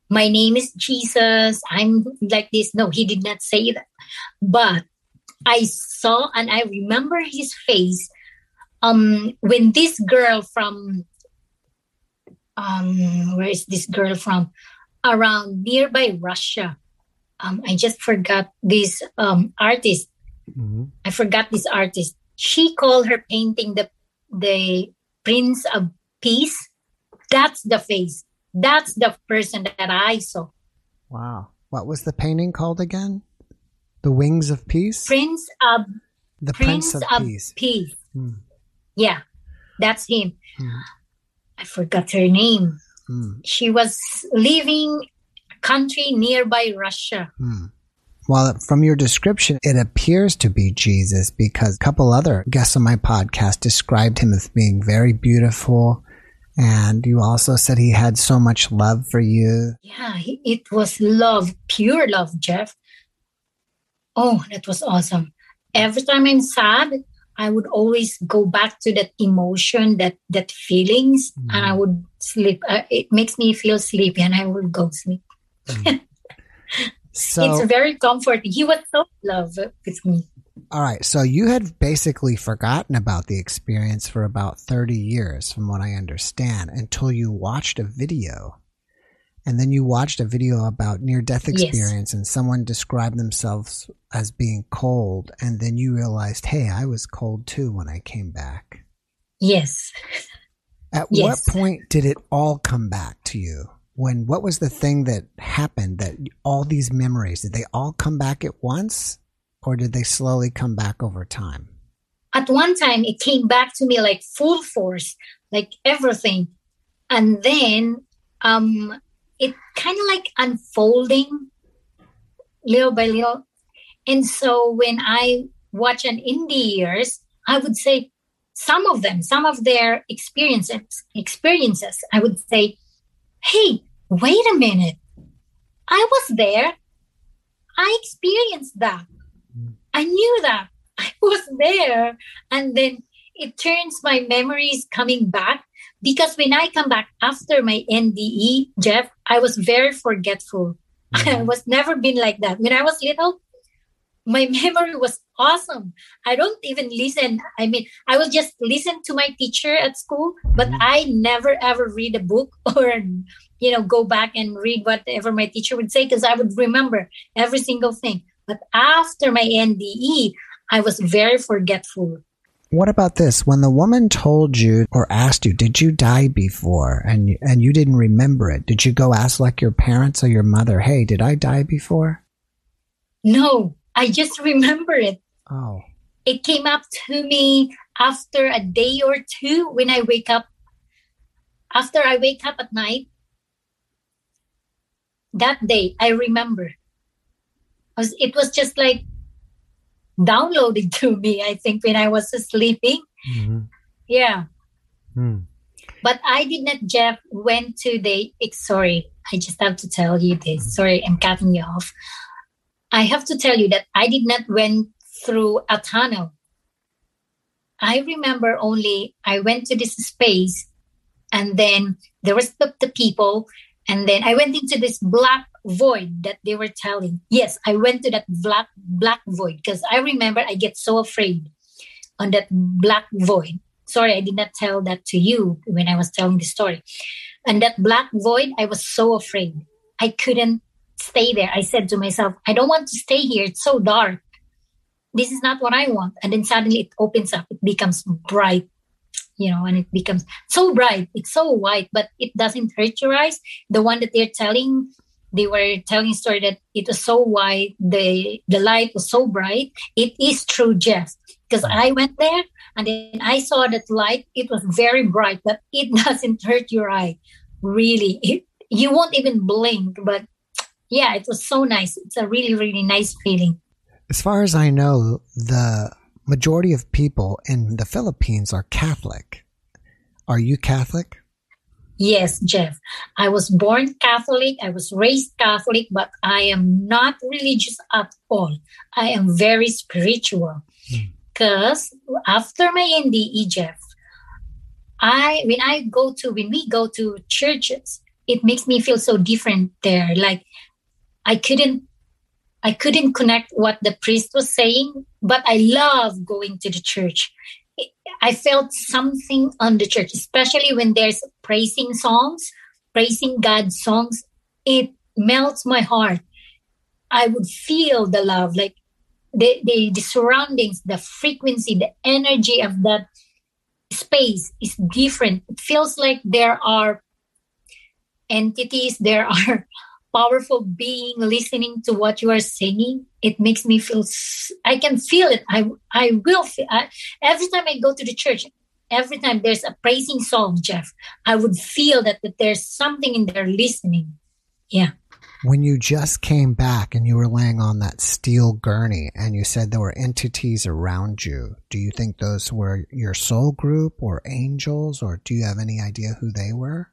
my name is Jesus. I'm like this. No, he did not say that. But I saw and I remember his face um when this girl from um where is this girl from around nearby Russia. Um, I just forgot this um artist. Mm-hmm. I forgot this artist. She called her painting the the Prince of Peace, that's the face. That's the person that I saw. Wow. What was the painting called again? The Wings of Peace? Prince of The Prince, Prince of, of, Peace. Peace. Hmm. Yeah, that's him. Hmm. I forgot her name. Hmm. She was living a country nearby Russia. Hmm. Well, from your description, it appears to be Jesus because a couple other guests on my podcast described him as being very beautiful. And you also said he had so much love for you. Yeah, it was love, pure love, Jeff. Oh, that was awesome. Every time I'm sad, I would always go back to that emotion, that that feelings, mm. and I would sleep. Uh, it makes me feel sleepy, and I would go sleep. Mm. (laughs) So it's very comforting. He was so love with me. All right. So you had basically forgotten about the experience for about 30 years, from what I understand, until you watched a video. And then you watched a video about near death experience, yes. and someone described themselves as being cold. And then you realized, hey, I was cold too when I came back. Yes. At yes. what point did it all come back to you? when what was the thing that happened that all these memories did they all come back at once or did they slowly come back over time at one time it came back to me like full force like everything and then um it kind of like unfolding little by little and so when i watch an NDEs i would say some of them some of their experiences experiences i would say hey wait a minute. I was there. I experienced that. Mm. I knew that. (laughs) I was there. And then it turns my memories coming back because when I come back after my NDE, Jeff, I was very forgetful. (laughs) Mm-hmm. I was never been like that. When I was little, my (laughs) memory was awesome. I don't even listen. I mean, I will just listen to my teacher at school, but mm-hmm. I never ever read a book (laughs) or you know, go back and read whatever my teacher would say because I would remember every single thing. But after my NDE, I was very forgetful. What about this? When the woman told you or asked you, did you die before and and you didn't remember it? Did you go ask like your parents or your mother, "Hey, did I die before?" No, I just remember it. Oh. It came up to me after a day or two when I wake up. After I wake up at night, that day i remember it was just like downloaded to me i think when i was sleeping mm-hmm. yeah mm. but i did not jeff went to the sorry i just have to tell you this mm-hmm. sorry i'm cutting you off i have to tell you that i did not went through a tunnel i remember only i went to this space and then there was the, the people and then i went into this black void that they were telling. Yes i went to that black black void because i remember i get so afraid on that black void. Sorry i did not tell that to you when i was telling the story. And that black void i was so afraid. I couldn't stay there. I said to myself i don't want to stay here. It's so dark. This is not what i want. And then suddenly it opens up. It becomes bright you know and it becomes so bright. It's so white but it doesn't hurt your eyes. The one that they're telling they were telling story that it was so white the the light was so bright it is true jeff. Because hmm. i went there and then i saw that light it was very bright but it (laughs) doesn't hurt your eye really. It, you won't even blink but yeah it was so nice. It's a really really nice feeling. As far as i know the majority of people in the Philippines are Catholic. Are you Catholic? Yes, Jeff. I was born Catholic. I was raised Catholic, but I am not religious at all. I am very spiritual. Because hmm. after my NDE, Jeff, I when I go to when we go to churches, it makes me feel so different there. Like I couldn't I couldn't connect what the priest was saying, but I love going to the church. I felt something on the church, especially when there's praising songs, praising God songs. It melts my heart. I would feel the love, like the, the, the surroundings, the frequency, the energy of that space is different. It feels like there are entities, there are powerful being listening to what you are singing it makes me feel i can feel it. I i will feel I, every time i go to the church every time there's a praising song jeff i would feel that, that there's something in there listening. Yeah. When you just came back and you were laying on that steel gurney and you said there were entities around you do you think those were your soul group or angels or do you have any idea who they were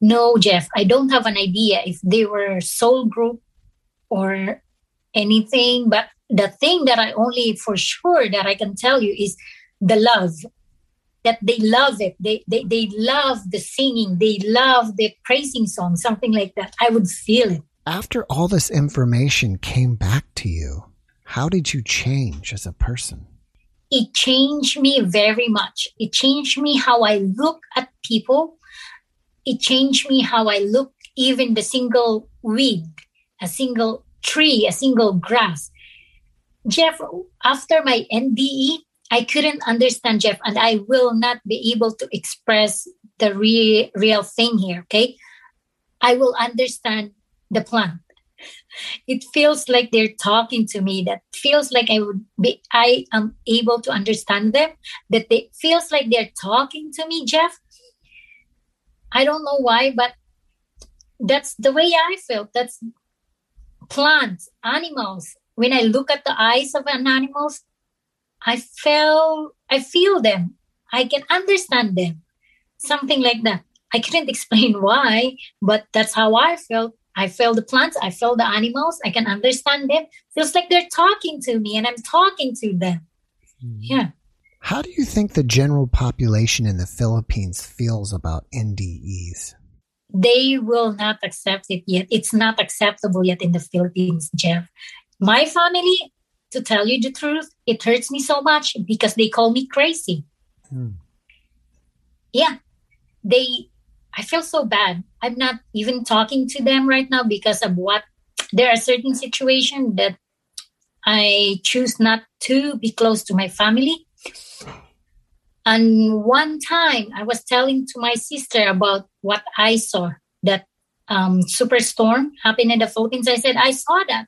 no, Jeff, I don't have an idea if they were soul group or anything. But the thing that I only for sure that I can tell you is the love that they love it. They, they, they love the singing. They love the praising song, something like that. I would feel it. After all this information came back to you, how did you change as a person? It changed me very much. It changed me how I look at people it changed me how I look, even the single weed, a single tree, a single grass. Jeff, after my NDE, I couldn't understand Jeff, and I will not be able to express the re- real thing here. Okay, I will understand the plant. It feels like they're talking to me. That feels like I would be. I am able to understand them. That they feels like they're talking to me, Jeff. I don't know why, but that's the way I felt. That's plants, animals. When I look at the eyes of an animals, I feel I feel them. I can understand them. Something like that. I couldn't (laughs) explain why, but that's how I felt. I felt the plants, I felt the animals, I can understand them. Feels like they're talking to me and I'm talking to them. Mm-hmm. Yeah. How do you think the general population in the Philippines feels about NDEs? They will not accept it yet. It's not acceptable yet in the Philippines, Jeff. My family, to tell you the truth, it hurts me so much because they call me crazy. Hmm. Yeah, they, I feel so bad. I'm not even talking to them right now because of what there are certain situations that I choose not to be close to my family and one time I was telling to my sister about what I saw that um, superstorm happened in the Philippines. I said, I saw that.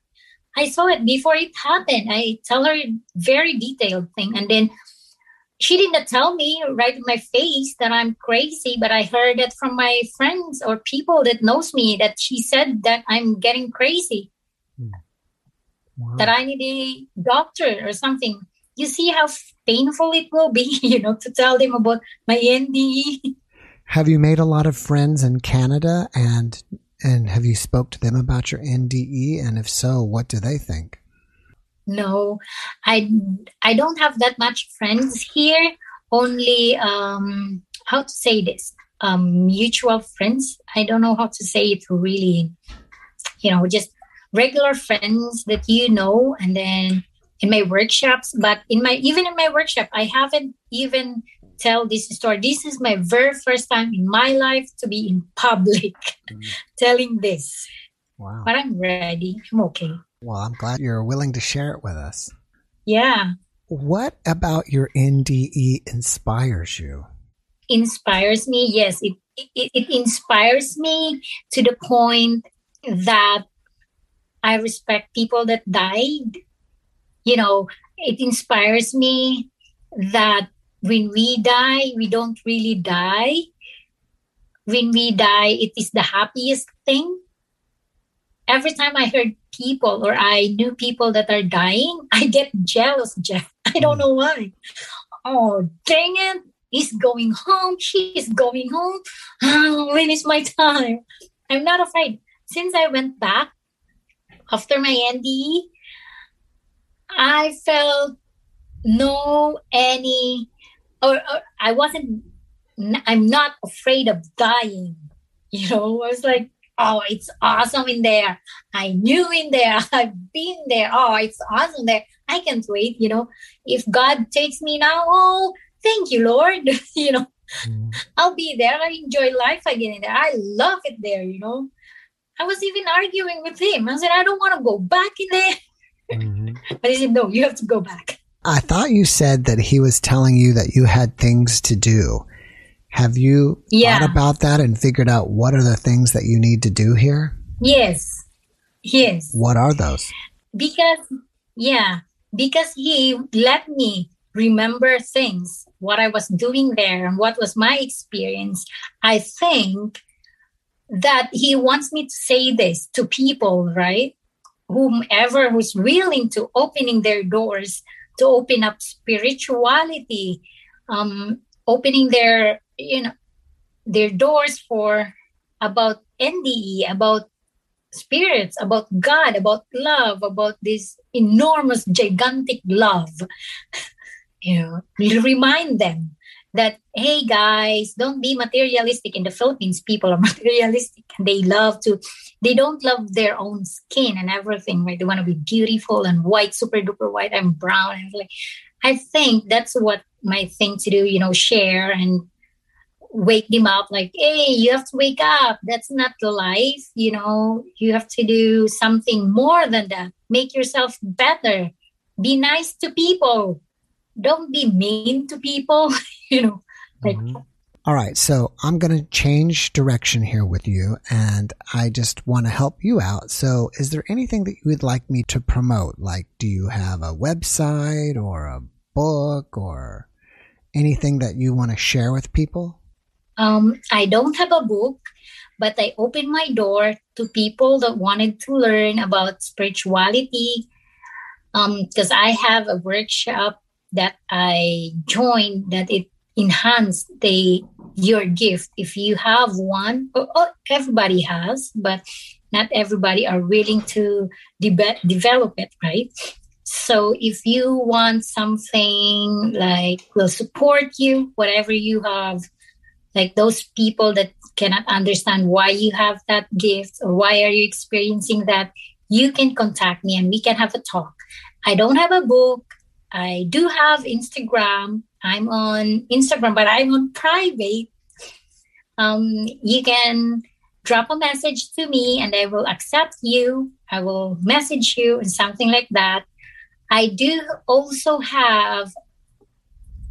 I saw it before it happened. I tell her very detailed thing. And then she did not tell me right in my face that I'm crazy, but I heard it from my friends or people that knows me that she said that I'm getting crazy. Hmm. Wow. That I need a doctor or something you see how painful it will be, (laughs) you know, to tell them about my NDE. Have you made a lot of friends in Canada and and have you spoke to them about your NDE and if so, what do they think? No. I I don't have that much friends here. Only um how to say this? um, mutual friends. I don't know how to say it really, you know, just regular friends that you know, and then in my workshops. But in my even in my workshop, I haven't even tell this story. This is my very first time in my life to be in public mm. (laughs) telling this. Wow. But I'm ready. I'm okay. Well, I'm glad you're willing to share it with us. Yeah. What about your NDE inspires you? Inspires me, yes. It, it, it inspires me to the point that I respect people that died. You know, it inspires me that when we die, we don't really die. When we die, it is the happiest thing. Every time I heard people or I knew people that are dying, (laughs) I get jealous, Jeff. I don't hmm. know why. Oh, dang it. He's going home. She's going home. Oh, when is my (laughs) time? I'm not afraid. Since I went back after my NDE, I felt no any or, or I wasn't, I'm not afraid of dying. (laughs) You know, I was like, oh, it's awesome in there. I knew in there. (laughs) I've been there. Oh, it's awesome there. I can't wait. You know, if God takes me now, oh, thank you, Lord. (laughs) you know, mm. I'll be there. I enjoy life again in there. I love it there. You know, I was even arguing with him. I said, I don't want to go back in there. Mm-hmm. (laughs) But he said, no, you have to go back. I thought you said that he was telling you that you had things to do. Have you yeah. thought about that and figured out what are the things that you need to do here? Yes. Yes. What are those? Because, yeah, because he let me remember things, what I was doing there and what was my experience. I think that he wants me to say this to people, right? Whomever who's willing to opening their doors to open up spirituality, um, opening their you know their doors for about NDE, about spirits, about God, about love, about this enormous, gigantic love. (laughs) you know, remind them that hey guys don't be materialistic in the philippines. People are (laughs) materialistic they love to they don't love their own skin and everything right? They want to be beautiful and white super duper white and brown. And like i think that's what my thing to do you know share and wake them up like hey you have to wake up. That's not the life you know? You have to do something more than that. Make yourself better. Be nice to people don't be mean to people, (laughs) you know. Like, mm-hmm. All right, so I'm going to change direction here with you, and I just want to help you out. So, is there anything that you would like me to promote? Like, do you have a website or a book or anything that you want to share with people? Um, I don't have a book, but I opened my door to people that wanted to learn about spirituality. Because um, I have a workshop that I joined that it enhanced the your gift. If you have one, oh, everybody has, but not everybody are willing to de- develop it, right? So if you want something like will support you, whatever you have, like those people that cannot understand why you have that gift or why are you experiencing that, you can contact me and we can have a talk. I don't have a book. I do have Instagram. I'm on Instagram, but I'm on private. Um, you can drop a message to me and I will accept you. I will message you and something like that. I do also have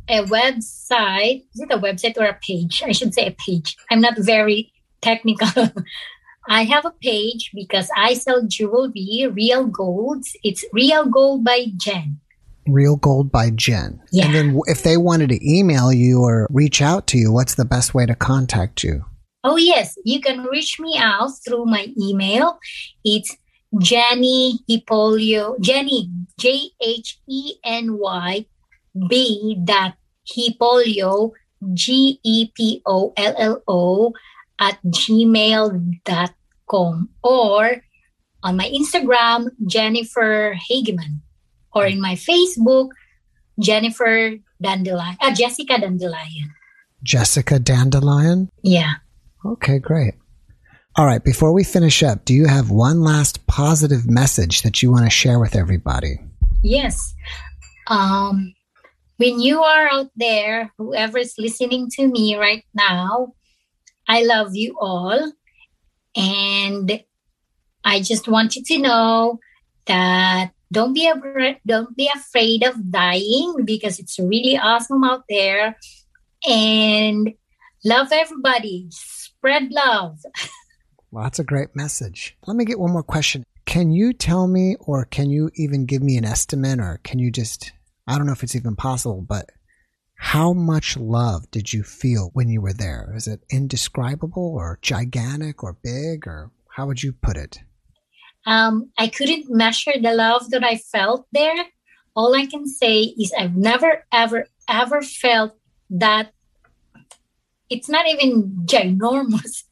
a website. Is it a website or a page? I should say a page. I'm not very technical. (laughs) I have a page because I sell jewelry, real golds. It's Real Gold by Jen. Real Gold by Jen. Yeah. And then if they wanted to email you or reach out to you, what's the best way to contact you? Oh, yes. You can reach me out through my email. It's Jenny Hipolio, Jenny, J H E N Y B dot Hipolio, G E P O L L O, at gmail.com or on my Instagram, Jennifer Hageman or in my Facebook, Jennifer Dandelion, uh, Jessica Dandelion. Jessica Dandelion? Yeah. Okay, great. All right, before we finish up, do you have one last positive message that you want to share with everybody? Yes. Um, when you are out there, whoever is listening to me right now, I love you all. And I just want you to know that don't be afraid, don't be afraid of dying because it's really awesome out there. And love everybody. Spread love. (laughs) Well, that's a great message. Let me get one more question. Can you tell me, or can you even give me an estimate, or can you just, I don't know if it's even possible, but how much love did you feel when you were there? Is it indescribable, or gigantic, or big, or how would you put it? Um, I couldn't measure the love that I felt there. All I can say is I've never, ever, ever felt that it's not even ginormous.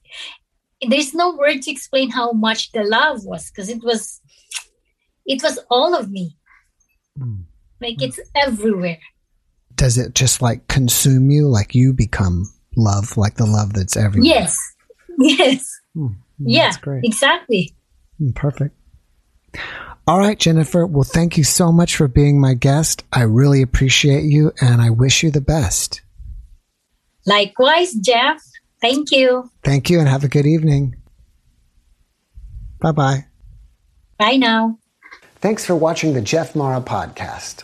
(laughs) There's no word to explain how much the love was because it was it was all of me. Mm. like it's everywhere. Does it just like consume you? Like you become love like the love that's everywhere? Yes. (laughs) Yes. Mm. yeah exactly perfect all right jennifer well thank you so much for being my guest i really appreciate you and i wish you the best likewise jeff Thank you. Thank you and have a good evening. Bye bye. Bye now. Thanks for watching the Jeff Mara podcast.